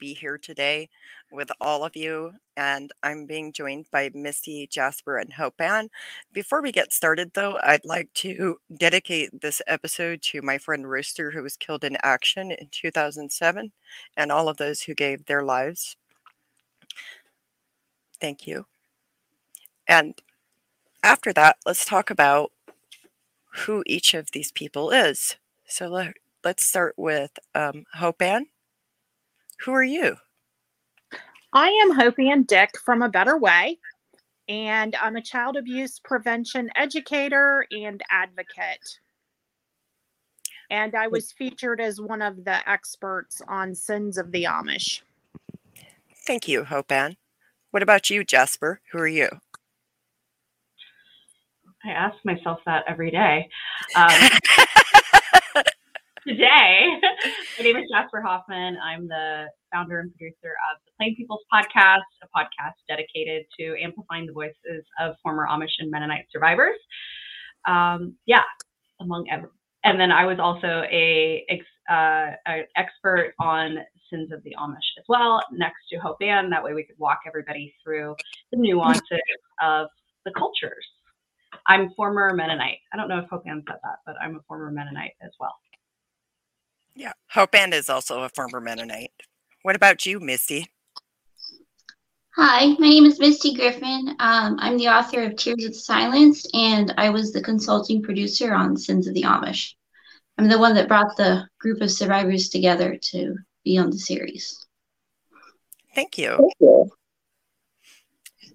be here today with all of you, and I'm being joined by Misty, Jasper, and Hope Anne. Before we get started, though, I'd like to dedicate this episode to my friend Rooster, who was killed in action in 2007, and all of those who gave their lives. Thank you. And after that, let's talk about who each of these people is. So let, let's start with um, Hope Anne. Who are you? I am Hope Anne Dick from A Better Way, and I'm a child abuse prevention educator and advocate. And I was featured as one of the experts on sins of the Amish. Thank you, Hope Anne. What about you, Jasper? Who are you? I ask myself that every day. Um, today, my name is Jasper Hoffman. I'm the founder and producer of the Plain People's Podcast, a podcast dedicated to amplifying the voices of former Amish and Mennonite survivors. Um, yeah, among ever. And then I was also a, uh, an expert on sins of the Amish as well, next to Hope Anne. That way we could walk everybody through the nuances of the cultures I'm former Mennonite. I don't know if Hope Anne said that, but I'm a former Mennonite as well. Yeah, Hope Anne is also a former Mennonite. What about you, Misty? Hi, my name is Misty Griffin. Um, I'm the author of Tears of Silence, and I was the consulting producer on Sins of the Amish. I'm the one that brought the group of survivors together to be on the series. Thank you. Thank you.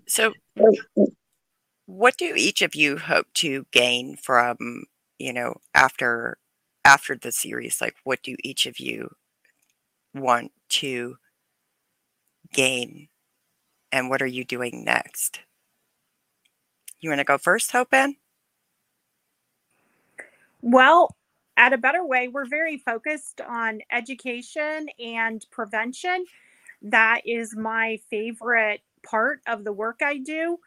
So, what do each of you hope to gain from you know after after the series like what do each of you want to gain? And what are you doing next? You want to go first hope Anne? well at a better way we're very focused on education and prevention. That is my favorite part of the work i do.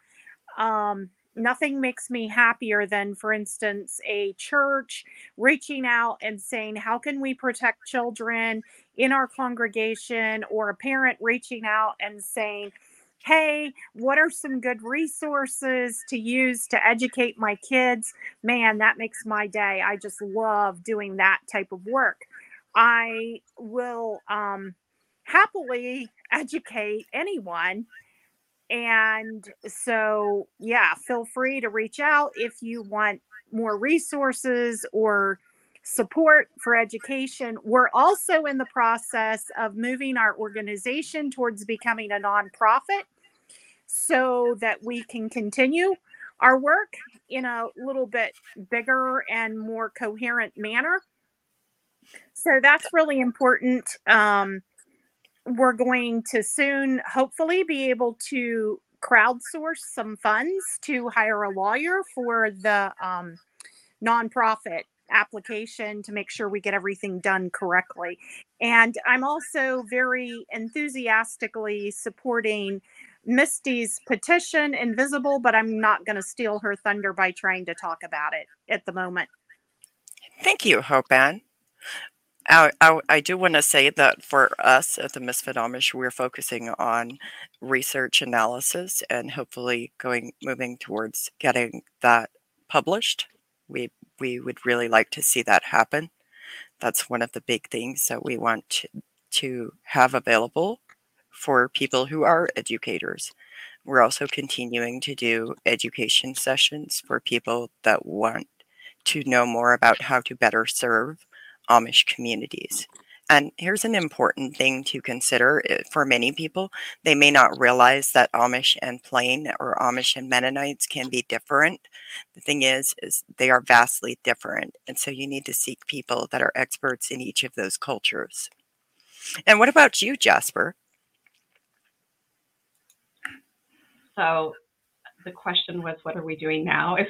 Um, nothing makes me happier than, for instance, a church reaching out and saying, How can we protect children in our congregation? Or a parent reaching out and saying, Hey, what are some good resources to use to educate my kids? Man, that makes my day. I just love doing that type of work. I will um, happily educate anyone and so, yeah, feel free to reach out if you want more resources or support for education. We're also in the process of moving our organization towards becoming a nonprofit so that we can continue our work in a little bit bigger and more coherent manner. So that's really important. Um, we're going to soon, hopefully, be able to crowdsource some funds to hire a lawyer for the um, nonprofit application to make sure we get everything done correctly. And I'm also very enthusiastically supporting Misty's petition, Invisible, but I'm not going to steal her thunder by trying to talk about it at the moment. Thank you, Hope Anne. I, I, do want to say that for us at the Misfit Amish, we're focusing on research analysis and hopefully going moving towards getting that published. We we would really like to see that happen. That's one of the big things that we want to, to have available for people who are educators. We're also continuing to do education sessions for people that want to know more about how to better serve Amish communities. And here's an important thing to consider eh, for many people. They may not realize that Amish and Plain or Amish and Mennonites can be different. The thing is, is they are vastly different. And so you need to seek people that are experts in each of those cultures. And what about you, Jasper? So the question was, what are we doing now? Is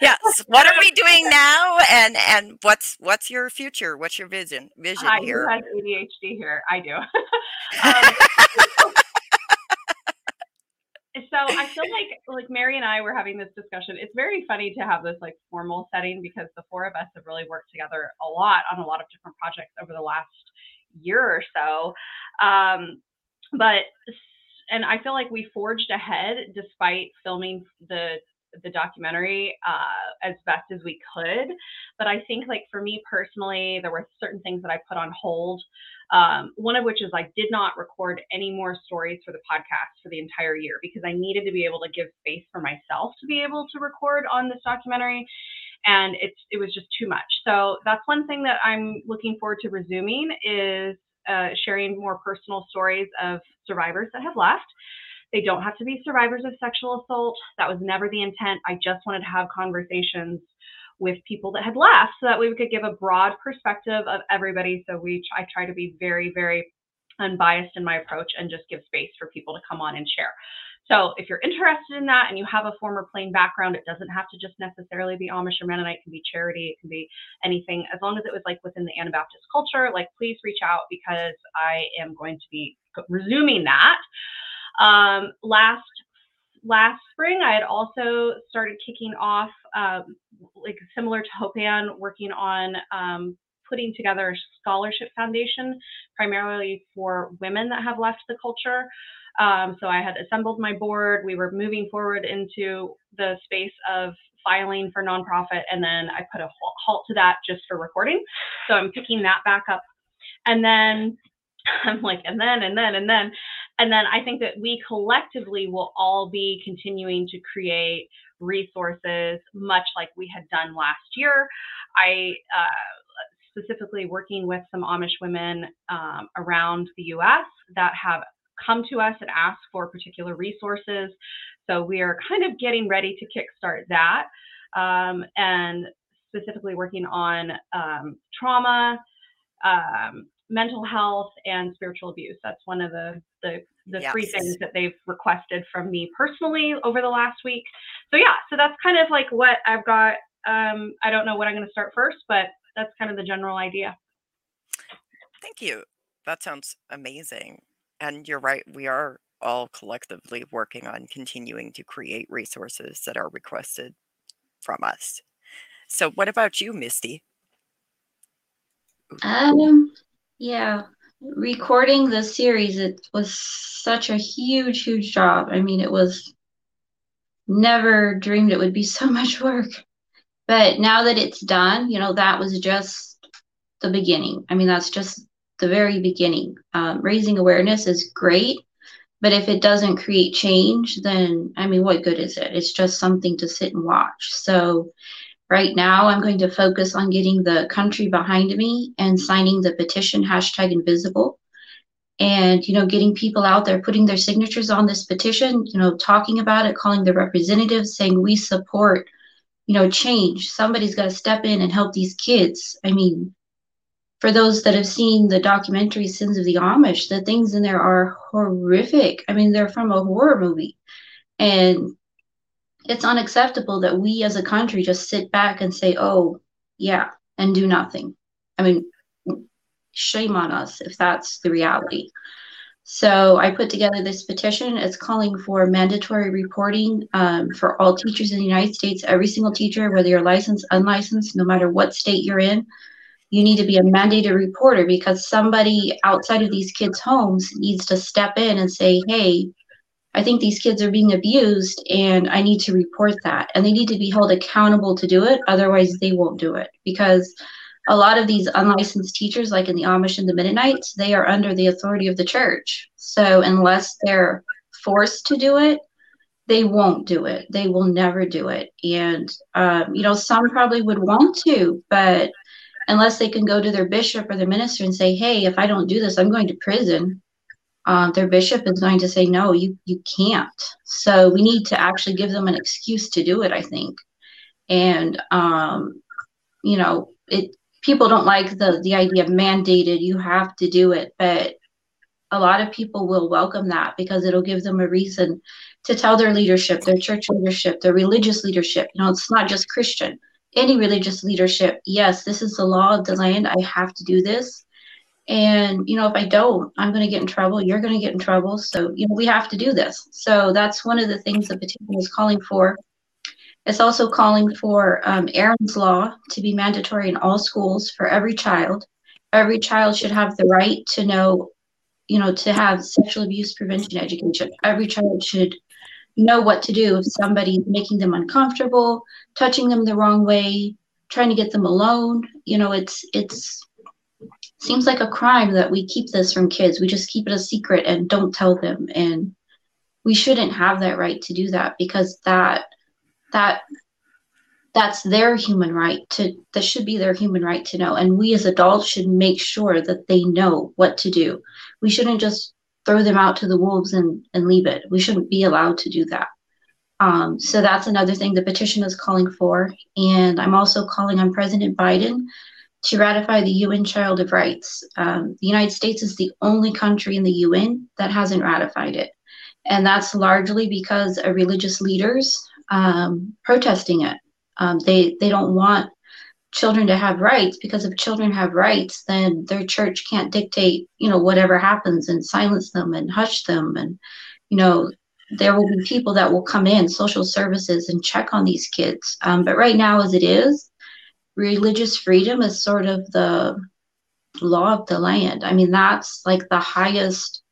yes. What are we doing now? And and what's what's your future? What's your vision vision Hi, here? Who has ADHD here? I do. um, so I feel like like Mary and I were having this discussion. It's very funny to have this like formal setting because the four of us have really worked together a lot on a lot of different projects over the last year or so. Um, but and I feel like we forged ahead despite filming the the documentary uh, as best as we could. But I think, like for me personally, there were certain things that I put on hold. Um, one of which is I did not record any more stories for the podcast for the entire year because I needed to be able to give space for myself to be able to record on this documentary. And it's it was just too much. So that's one thing that I'm looking forward to resuming is uh, sharing more personal stories of survivors that have left. They don't have to be survivors of sexual assault. That was never the intent. I just wanted to have conversations with people that had left so that we could give a broad perspective of everybody. So we I try to be very, very unbiased in my approach and just give space for people to come on and share. So if you're interested in that and you have a former plain background, it doesn't have to just necessarily be Amish or Mennonite. It can be charity. It can be anything. As long as it was like within the Anabaptist culture, like please reach out because I am going to be resuming that. Um, last last spring, I had also started kicking off, um, like similar to Hope Anne, working on um, putting together a scholarship foundation primarily for women that have left the culture. Um, so I had assembled my board. We were moving forward into the space of filing for nonprofit, and then I put a halt to that just for recording. So I'm picking that back up. And then I'm like, and then, and then, and then. And then I think that we collectively will all be continuing to create resources, much like we had done last year. I uh, specifically working with some Amish women um, around the US that have come to us and ask for particular resources. So we are kind of getting ready to kickstart that um, and specifically working on um, trauma, um, mental health, and spiritual abuse. That's one of the the, the yes. three things that they've requested from me personally over the last week. So yeah, so that's kind of like what I've got. Um, I don't know what I'm going to start first, but that's kind of the general idea. Thank you. That sounds amazing. And you're right, we are all collectively working on continuing to create resources that are requested from us. So, what about you, Misty? Um, yeah, recording the series, it was such a huge, huge job. I mean, it was never dreamed it would be so much work. But now that it's done, you know, that was just the beginning. I mean, that's just the very beginning. Um, raising awareness is great, but if it doesn't create change, then I mean, what good is it? It's just something to sit and watch. So, right now, I'm going to focus on getting the country behind me and signing the petition hashtag invisible. And, you know, getting people out there putting their signatures on this petition, you know, talking about it, calling the representatives, saying we support, you know, change. Somebody's got to step in and help these kids. I mean, for those that have seen the documentary Sins of the Amish, the things in there are horrific. I mean, they're from a horror movie. And it's unacceptable that we as a country just sit back and say, oh, yeah, and do nothing. I mean, shame on us if that's the reality. So I put together this petition. It's calling for mandatory reporting um, for all teachers in the United States, every single teacher, whether you're licensed, unlicensed, no matter what state you're in you need to be a mandated reporter because somebody outside of these kids' homes needs to step in and say, hey, I think these kids are being abused and I need to report that. And they need to be held accountable to do it. Otherwise, they won't do it because a lot of these unlicensed teachers, like in the Amish and the Mennonites, they are under the authority of the church. So unless they're forced to do it, they won't do it. They will never do it. And, um, you know, some probably would want to, but unless they can go to their bishop or their minister and say, hey, if I don't do this, I'm going to prison. Um, their bishop is going to say, no, you, you can't. So we need to actually give them an excuse to do it, I think. And, um, you know, it people don't like the, the idea of mandated, you have to do it. But a lot of people will welcome that because it'll give them a reason to tell their leadership, their church leadership, their religious leadership. You know, it's not just Christian any religious leadership, yes, this is the law of the land. I have to do this. And, you know, if I don't, I'm going to get in trouble. You're going to get in trouble. So, you know, we have to do this. So that's one of the things that the petition is calling for. It's also calling for um, Erin's Law to be mandatory in all schools for every child. Every child should have the right to know, you know, to have sexual abuse prevention education. Every child should know what to do if somebody's making them uncomfortable, touching them the wrong way, trying to get them alone. You know, it's it's seems like a crime that we keep this from kids. We just keep it a secret and don't tell them. And we shouldn't have that right to do that because that that that's their human right to that should be their human right to know. And we as adults should make sure that they know what to do. We shouldn't just throw them out to the wolves and and leave it. We shouldn't be allowed to do that. Um, so that's another thing the petition is calling for. And i'm also calling on president biden to ratify the UN Child of Rights. Um, the United States is the only country in the UN that hasn't ratified it. And that's largely because of religious leaders um, protesting it. Um, they, they don't want children to have rights because if children have rights, then their church can't dictate, you know, whatever happens and silence them and hush them. And, you know, there will be people that will come in, social services, and check on these kids. Um, but right now, as it is, religious freedom is sort of the law of the land. I mean, that's like the highest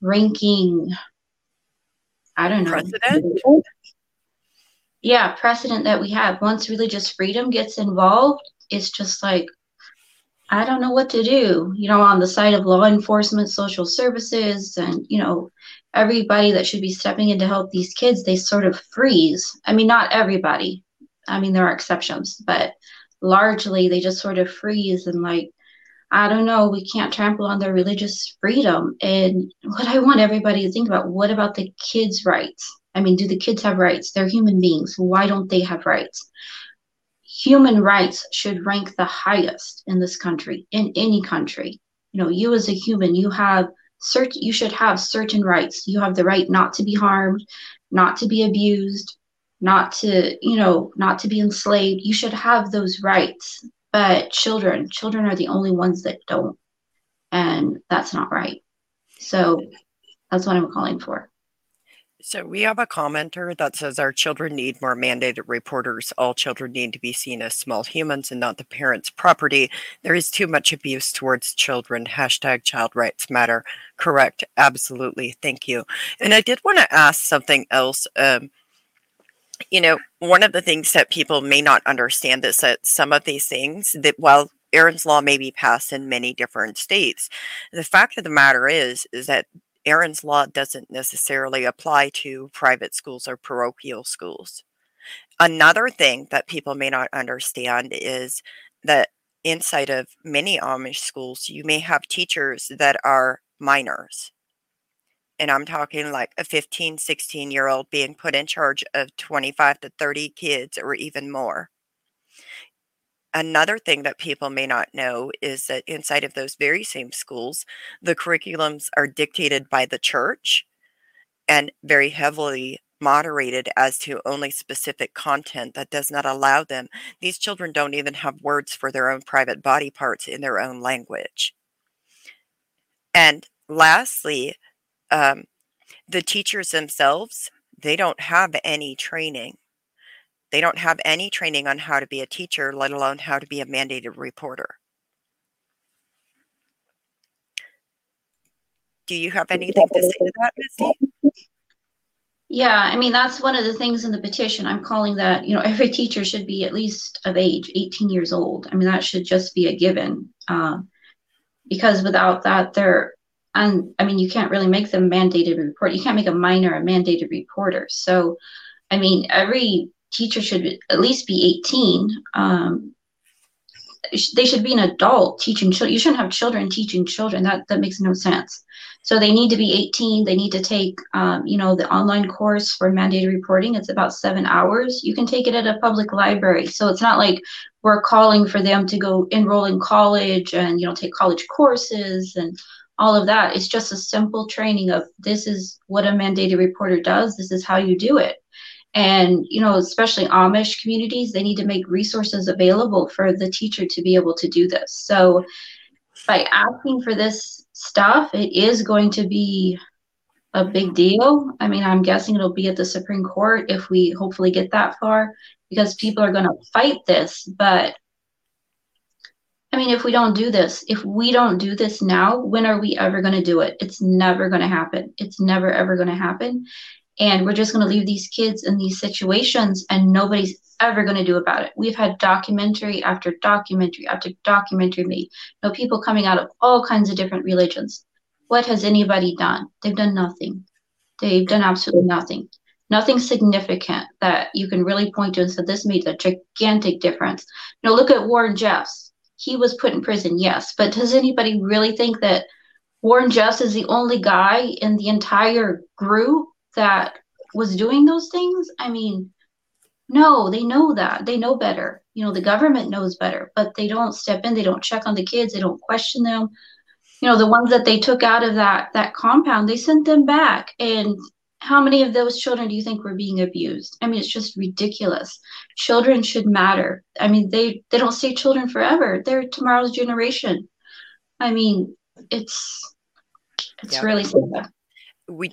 ranking, I don't know. Precedent? Yeah, precedent that we have. Once religious freedom gets involved, it's just like, I don't know what to do. You know, on the side of law enforcement, social services, and, you know, everybody that should be stepping in to help these kids, they sort of freeze. I mean, not everybody. I mean, there are exceptions, but largely they just sort of freeze and like I don't know, we can't trample on their religious freedom. And what I want everybody to think about, what about the kids' rights? I mean, do the kids have rights? They're human beings. Why don't they have rights? Human rights should rank the highest in this country, in any country. You know, you as a human, you have certain you should have certain rights. You have the right not to be harmed, not to be abused, not to, you know, not to be enslaved. You should have those rights. But children, children are the only ones that don't. And that's not right. So that's what I'm calling for. So we have a commenter that says our children need more mandated reporters. All children need to be seen as small humans and not the parents' property. There is too much abuse towards children. Hashtag child rights matter. Correct. Absolutely. Thank you. And I did want to ask something else. Um, you know, one of the things that people may not understand is that some of these things that while Erin's law may be passed in many different states, the fact of the matter is is that Erin's law doesn't necessarily apply to private schools or parochial schools. Another thing that people may not understand is that inside of many Amish schools, you may have teachers that are minors and I'm talking like a 15, 16 year old being put in charge of 25 to 30 kids or even more. Another thing that people may not know is that inside of those very same schools, the curriculums are dictated by the church and very heavily moderated as to only specific content that does not allow them. These children don't even have words for their own private body parts in their own language. And lastly, um, the teachers themselves, they don't have any training. They don't have any training on how to be a teacher, let alone how to be a mandated reporter. Do you have anything to say to that, Misty? Yeah, I mean, that's one of the things in the petition. I'm calling that, you know, every teacher should be at least of age, 18 years old. I mean, that should just be a given. Uh, because without that, they're and I mean, you can't really make them mandated report. You can't make a minor a mandated reporter. So, I mean, every teacher should at least be 18. Um, they should be an adult teaching children. You shouldn't have children teaching children. That that makes no sense. So they need to be 18. They need to take, um, you know, the online course for mandated reporting. It's about seven hours. You can take it at a public library. So it's not like we're calling for them to go enroll in college and you know take college courses and all of that. It's just a simple training of this is what a mandated reporter does, this is how you do it. And, you know, especially Amish communities, they need to make resources available for the teacher to be able to do this. So by asking for this stuff, it is going to be a big mm-hmm. deal. I mean, I'm guessing it'll be at the Supreme Court if we hopefully get that far because people are going to fight this. But I mean, if we don't do this, if we don't do this now, when are we ever going to do it? It's never going to happen. It's never, ever going to happen. And we're just going to leave these kids in these situations and nobody's ever going to do about it. We've had documentary after documentary after documentary made. You know, people coming out of all kinds of different religions. What has anybody done? They've done nothing. They've done absolutely nothing. Nothing significant that you can really point to and say this made a gigantic difference. You know, look at Warren Jeffs. He was put in prison, yes, but does anybody really think that Warren Jeffs is the only guy in the entire group that was doing those things? I mean, no, they know that. They know better. You know, the government knows better, but they don't step in, they don't check on the kids, they don't question them. You know, the ones that they took out of that that compound, they sent them back. And how many of those children do you think were being abused? I mean, it's just ridiculous. Children should matter. I mean, they they don't stay children forever. They're tomorrow's generation. I mean, it's it's really sad. We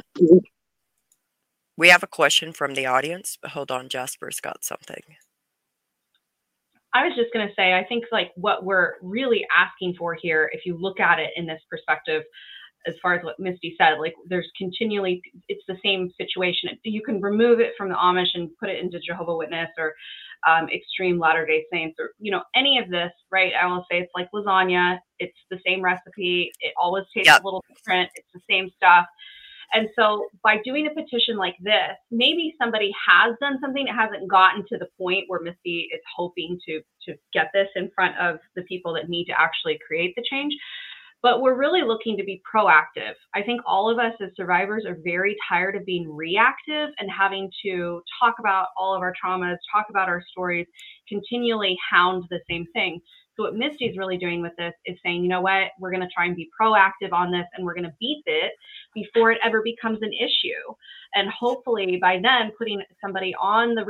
we have a question from the audience. Hold on, Jasper's got something. I was just going to say, I think like what we're really asking for here, if you look at it in this perspective, as far as what Misty said, like there's continually, it's the same situation. You can remove it from the Amish and put it into Jehovah Witness or um, extreme Latter Day Saints or you know any of this, right? I will say it's like lasagna. It's the same recipe. It always tastes yep. a little different. It's the same stuff. And so by doing a petition like this, maybe somebody has done something that hasn't gotten to the point where Misty is hoping to to get this in front of the people that need to actually create the change. But we're really looking to be proactive. I think all of us as survivors are very tired of being reactive and having to talk about all of our traumas, talk about our stories, continually hound the same thing. So what Misty is really doing with this is saying, you know what, we're going to try and be proactive on this and we're going to beat it before it ever becomes an issue. And hopefully by then putting somebody on the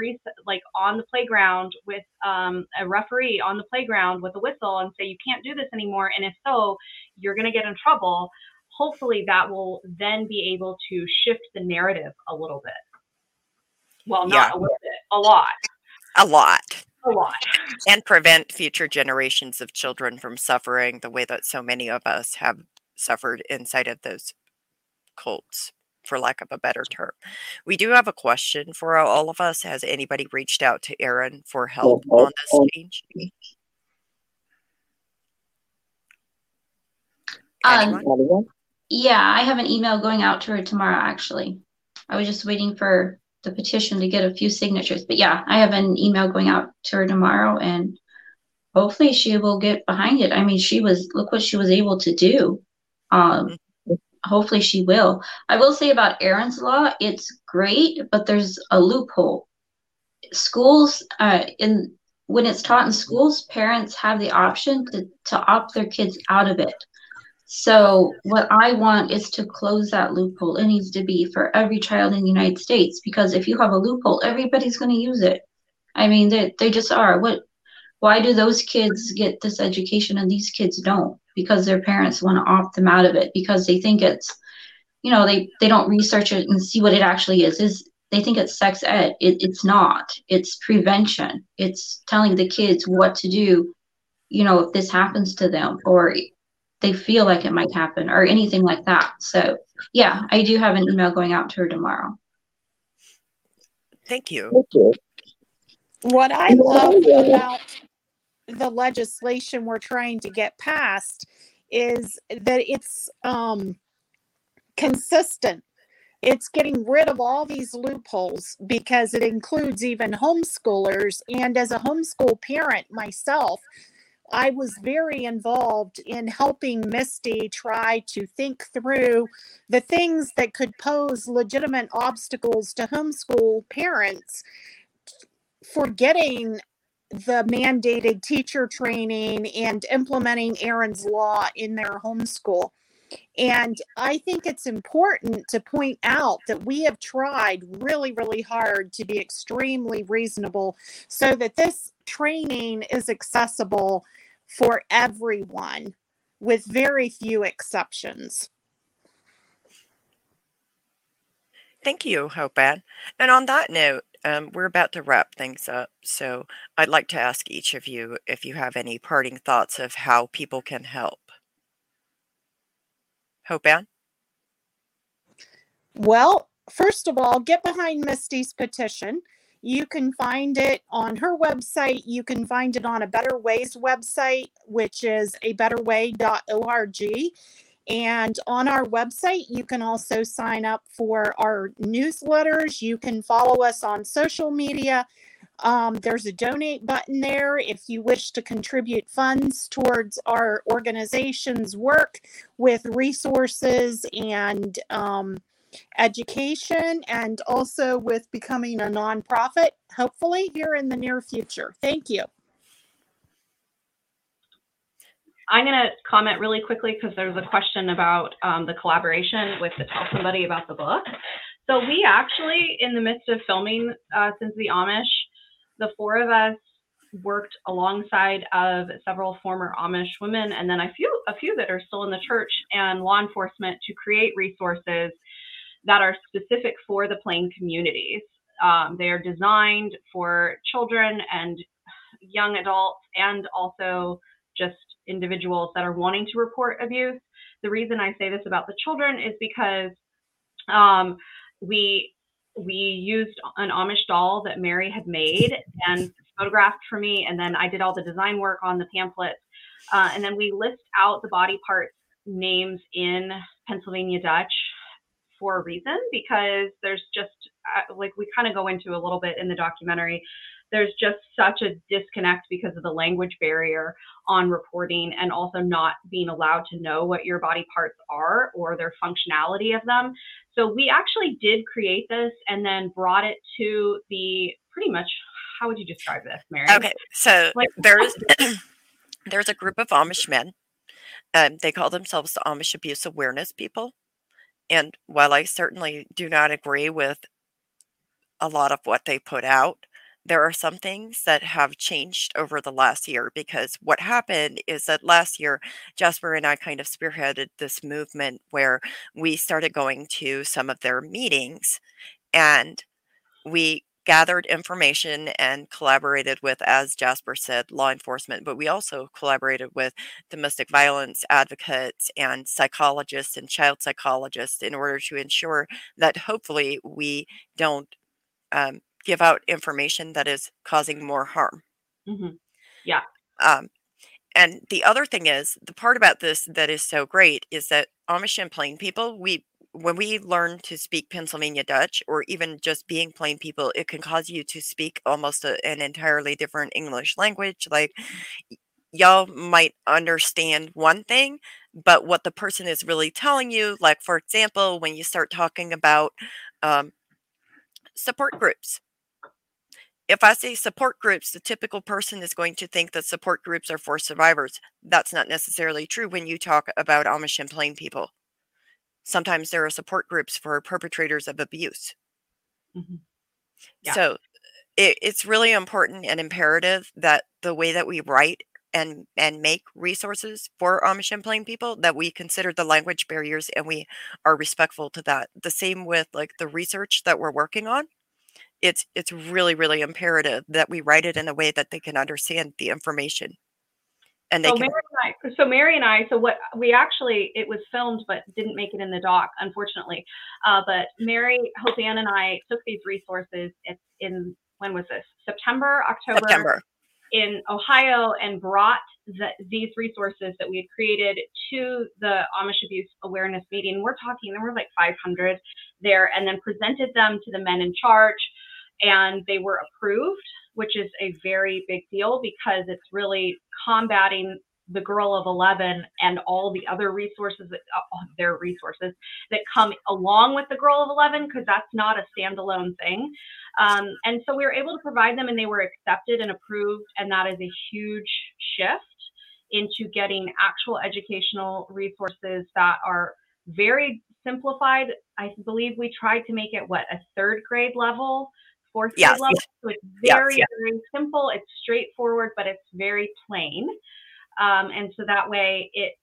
like on the playground with um, a referee on the playground with a whistle and say you can't do this anymore. And if so, you're going to get in trouble. Hopefully that will then be able to shift the narrative a little bit. Well, not yeah. a little bit, a lot. A lot a lot. And prevent future generations of children from suffering the way that so many of us have suffered inside of those cults, for lack of a better term. We do have a question for all of us. Has anybody reached out to Erin for help on this change? Um, yeah, I have an email going out to her tomorrow, actually. I was just waiting for the petition to get a few signatures. But yeah, I have an email going out to her tomorrow and hopefully she will get behind it. I mean, she was, look what she was able to do. Um, hopefully she will. I will say about Erin's law, it's great, but there's a loophole. Schools, uh, in when it's taught in schools, parents have the option to, to opt their kids out of it. So what I want is to close that loophole. It needs to be for every child in the United States because if you have a loophole, everybody's going to use it. I mean, they they just are. What? Why do those kids get this education and these kids don't? Because their parents want to opt them out of it because they think it's, you know, they they don't research it and see what it actually is. Is they think it's sex ed. It, it's not. It's prevention. It's telling the kids what to do you know, if this happens to them, or they feel like it might happen or anything like that. So, yeah, I do have an email going out to her tomorrow. Thank you. Thank you. What I love about the legislation we're trying to get passed is that it's um, consistent. It's getting rid of all these loopholes because it includes even homeschoolers. And as a homeschool parent myself, I was very involved in helping Misty try to think through the things that could pose legitimate obstacles to homeschool parents for getting the mandated teacher training and implementing Erin's Law in their homeschool. And I think it's important to point out that we have tried really, really hard to be extremely reasonable so that this training is accessible for everyone. with very few exceptions. Thank you, Hope Anne. And on that note, um, we're about to wrap things up. So I'd like to ask each of you if you have any parting thoughts of how people can help. Hope Anne? Well, first of all, get behind Misty's petition. You can find it on her website. You can find it on a Better Ways website, which is a betterway.org. And on our website, you can also sign up for our newsletters. You can follow us on social media. Um, there's a donate button there if you wish to contribute funds towards our organization's work with resources and um, education and also with becoming a nonprofit, hopefully here in the near future. Thank you. I'm going to comment really quickly because there's a question about um, the collaboration with the Tell Somebody About the Book. So we actually, in the midst of filming uh, Sins of the Amish, the four of us worked alongside of several former Amish women and then a few a few that are still in the church and law enforcement to create resources that are specific for the plain communities. Um, they are designed for children and young adults and also just individuals that are wanting to report abuse. The reason I say this about the children is because um, we we used an Amish doll that Mary had made and photographed for me, and then I did all the design work on the pamphlets, uh, and then we list out the body parts names in Pennsylvania Dutch for a reason because there's just uh, like we kind of go into a little bit in the documentary there's just such a disconnect because of the language barrier on reporting and also not being allowed to know what your body parts are or their functionality of them. So we actually did create this and then brought it to the pretty much how would you describe this, Mary? Okay, so like, there's there's a group of Amish men. Um, they call themselves the Amish Abuse Awareness People. And while I certainly do not agree with a lot of what they put out, there are some things that have changed over the last year because what happened is that last year Jasper and I kind of spearheaded this movement where we started going to some of their meetings and we gathered information and collaborated with as Jasper said law enforcement but we also collaborated with domestic violence advocates and psychologists and child psychologists in order to ensure that hopefully we don't um, give out information that is causing more harm. Mm-hmm. Yeah. Um, and the other thing is the part about this that is so great is that Amish and plain people, we when we learn to speak Pennsylvania Dutch or even just being plain people, it can cause you to speak almost a, an entirely different English language. Like y'all might understand one thing, but what the person is really telling you, like for example, when you start talking about um, support groups, if I say support groups, the typical person is going to think that support groups are for survivors. That's not necessarily true when you talk about Amish and plain people. Sometimes there are support groups for perpetrators of abuse. Mm-hmm. Yeah. So it, it's really important and imperative that the way that we write and and make resources for Amish and plain people that we consider the language barriers and we are respectful to that. The same with like the research that we're working on it's it's really really imperative that we write it in a way that they can understand the information and they so can... Mary and I, so Mary and I, so what we actually it was filmed but didn't make it in the doc, unfortunately. Uh, but Mary, Hope Anne, and I took these resources it's in when was this? September, October, September. in Ohio, and brought the, these resources that we had created to the Amish abuse awareness meeting. We're talking there were like 500 there, and then presented them to the men in charge and they were approved, which is a very big deal because it's really combating the girl of 11 and all the other resources that uh, their resources that come along with the girl of 11 because that's not a standalone thing. Um, and so we were able to provide them and they were accepted and approved and that is a huge shift into getting actual educational resources that are very simplified. I believe we tried to make it what a third grade level fourth grade yes. level. So it's very, yes, yes. very simple. It's straightforward, but it's very plain. Um, and so that way it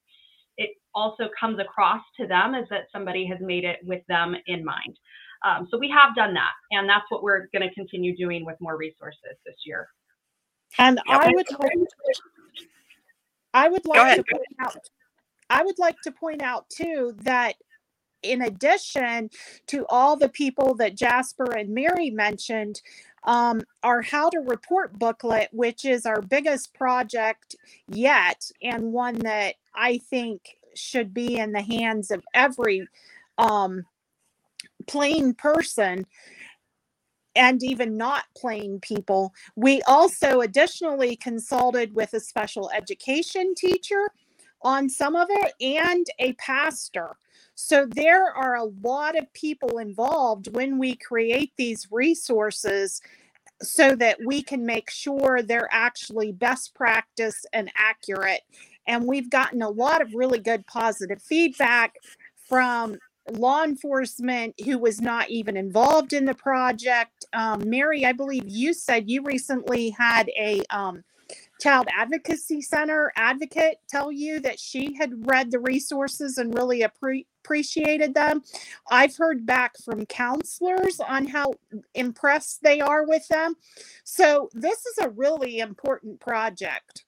it also comes across to them as that somebody has made it with them in mind. Um, so we have done that, and that's what we're going to continue doing with more resources this year. And I would like, I would like to point out I would like to point out too that in addition to all the people that Jasper and Mary mentioned, um, our How to Report booklet, which is our biggest project yet, and one that I think should be in the hands of every um, plain person and even not plain people. We also additionally consulted with a special education teacher on some of it and a pastor. So there are a lot of people involved when we create these resources so that we can make sure they're actually best practice and accurate. And we've gotten a lot of really good positive feedback from law enforcement who was not even involved in the project. Um, Mary, I believe you said you recently had a um, Child Advocacy Center advocate tell you that she had read the resources and really appre- appreciated them. I've heard back from counselors on how impressed they are with them. So, this is a really important project.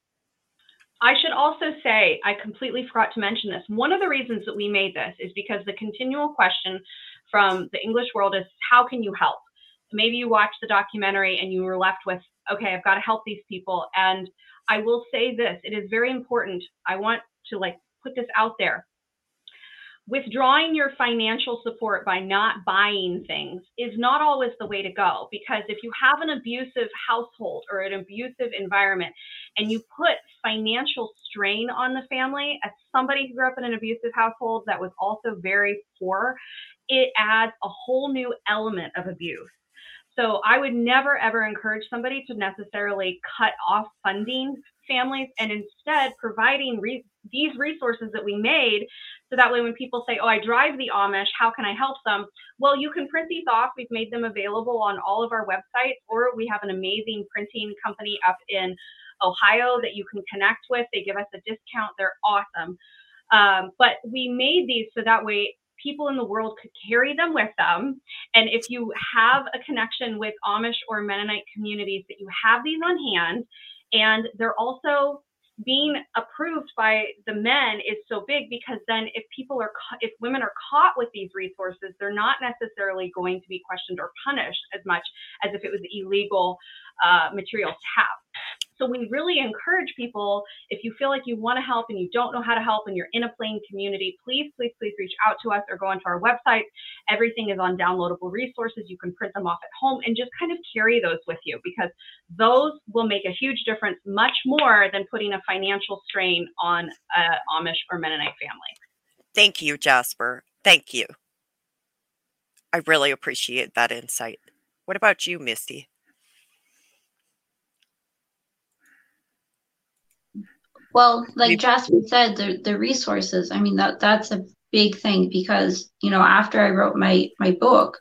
I should also say, I completely forgot to mention this. One of the reasons that we made this is because the continual question from the English world is how can you help? Maybe you watched the documentary and you were left with okay, I've got to help these people. And I will say this it is very important. I want to like put this out there. Withdrawing your financial support by not buying things is not always the way to go because if you have an abusive household or an abusive environment and you put financial strain on the family, as somebody who grew up in an abusive household that was also very poor, it adds a whole new element of abuse. So I would never ever encourage somebody to necessarily cut off funding families and instead providing re- these resources that we made so that way when people say, oh, I drive the Amish, how can I help them? Well, you can print these off. We've made them available on all of our websites, or we have an amazing printing company up in Ohio that you can connect with. They give us a discount. They're awesome. Um, but we made these so that way people in the world could carry them with them. And if you have a connection with Amish or Mennonite communities, that you have these on hand. And they're also being approved by the men is so big because then if people are if women are caught with these resources they're not necessarily going to be questioned or punished as much as if it was illegal uh, material to have so we really encourage people, if you feel like you want to help and you don't know how to help and you're in a plain community, please, please, please reach out to us or go onto our website. Everything is on downloadable resources. You can print them off at home and just kind of carry those with you because those will make a huge difference, much more than putting a financial strain on an Amish or Mennonite family. Thank you, Jasper. Thank you. I really appreciate that insight. What about you, Misty? Well, like Jasper said, the the resources. I mean that that's a big thing because you know after I wrote my my book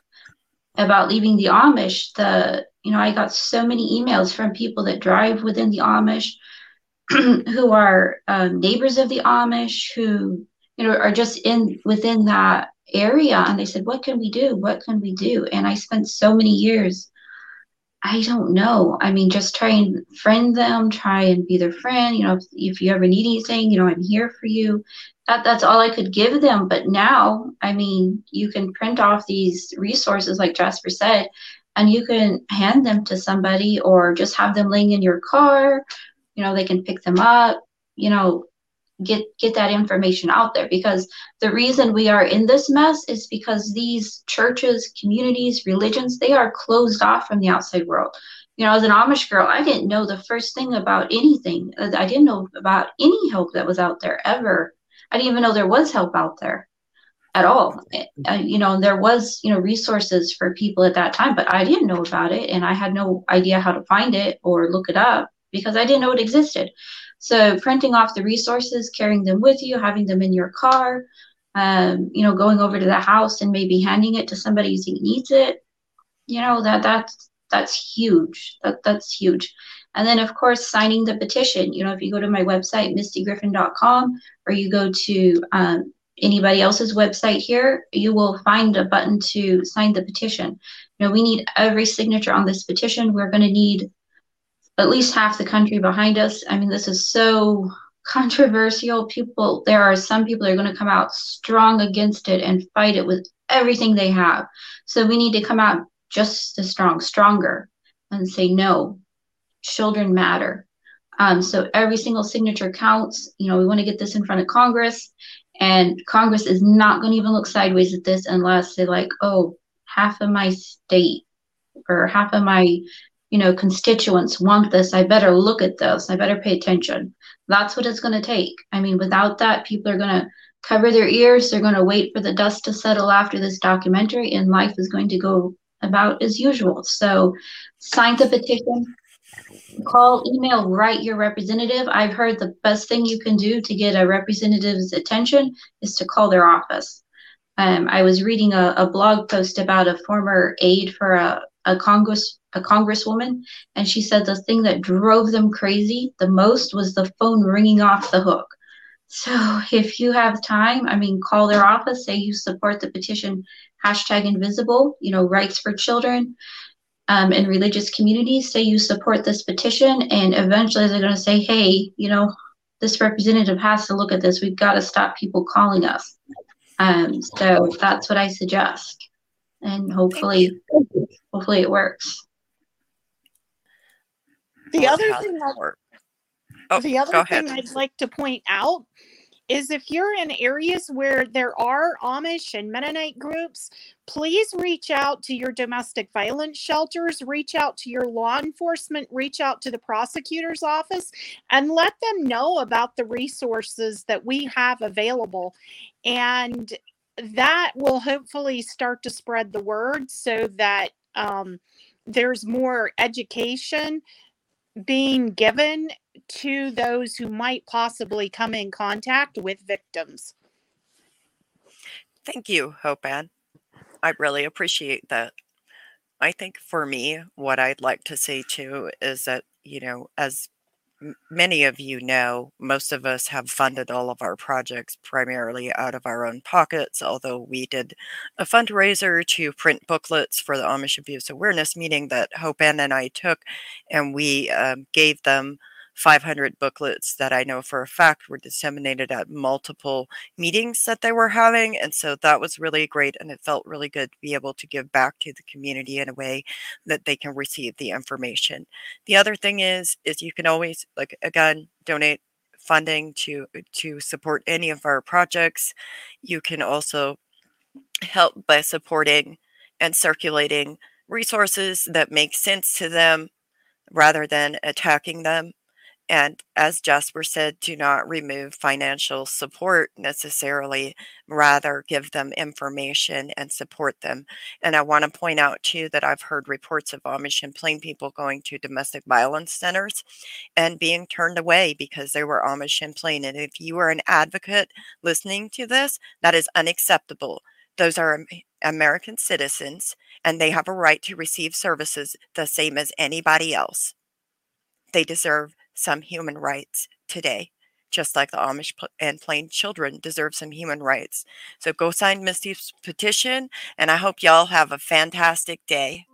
about leaving the Amish, the you know I got so many emails from people that drive within the Amish, who are um, neighbors of the Amish, who you know are just in within that area, and they said, "What can we do? What can we do?" And I spent so many years I don't know. I mean, just try and friend them, try and be their friend. You know, if, if, you ever need anything, you know, I'm here for you. That that's all I could give them. But now, I mean, you can print off these resources, like Jasper said, and you can hand them to somebody or just have them laying in your car. You know, they can pick them up. You know, get get that information out there. Because the reason we are in this mess is because these churches communities religions they are closed off from the outside world. You know as an amish girl i didn't know the first thing about anything. I didn't know about any help that was out there ever. I didn't even know there was help out there at all. Uh, you know there was you know resources for people at that time but i didn't know about it and i had no idea how to find it or look it up because i didn't know it existed so printing off the resources, carrying them with you, having them in your car, um, you know, going over to the house and maybe handing it to somebody who needs it, you know, that that's that's huge. That that's huge. And then, of course, signing the petition. You know, if you go to my website, mistygriffin.com, or you go to um, anybody else's website here, you will find a button to sign the petition. You know, we need every signature on this petition. We're going to need at least half the country behind us. I mean, this is so controversial. People, there are some people that are going to come out strong against it and fight it with everything they have. So we need to come out just as strong, stronger, and say, no, children matter. Um, so every single signature counts. You know, we want to get this in front of Congress, and Congress is not going to even look sideways at this unless they like, oh, half of my state or half of my, you know, constituents want this. I better look at this. I better pay attention. That's what it's going to take. I mean, without that, people are going to cover their ears. They're going to wait for the dust to settle after this documentary, and life is going to go about as usual. So, sign the petition, call, email, write your representative. I've heard the best thing you can do to get a representative's attention is to call their office. Um, I was reading a, a, blog post about a former aide for a, a Congress a congresswoman, and she said the thing that drove them crazy the most was the phone ringing off the hook. So if you have time, I mean, call their office, say you support the petition hashtag invisible, you know, rights for children um, in religious communities, say you support this petition, and eventually they're going to say, hey, you know, this representative has to look at this. We've got to stop people calling us. Um, so that's what I suggest, and hopefully, hopefully it works. The other thing, that, oh, the other thing I'd like to point out is if you're in areas where there are Amish and Mennonite groups, please reach out to your domestic violence shelters, reach out to your law enforcement, reach out to the prosecutor's office, and let them know about the resources that we have available. And that will hopefully start to spread the word so that um, there's more education being given to those who might possibly come in contact with victims. Thank you, Hope Anne. I really appreciate that. I think for me, what I'd like to say too is that, you know, as many of you know, most of us have funded all of our projects primarily out of our own pockets, although we did a fundraiser to print booklets for the Amish Abuse Awareness meeting that Hope Anne and I took, and we um, gave them 500 booklets that I know for a fact were disseminated at multiple meetings that they were having. And so that was really great. And it felt really good to be able to give back to the community in a way that they can receive the information. The other thing is, is you can always, like, again, donate funding to to support any of our projects. You can also help by supporting and circulating resources that make sense to them rather than attacking them. And as Jasper said, do not remove financial support necessarily, rather give them information and support them. And I want to point out too that I've heard reports of Amish and Plain people going to domestic violence centers and being turned away because they were Amish and Plain. And if you are an advocate listening to this, that is unacceptable. Those are American citizens and they have a right to receive services the same as anybody else. They deserve some human rights today, just like the Amish and Plain children deserve some human rights. So go sign Misty's petition, and I hope y'all have a fantastic day.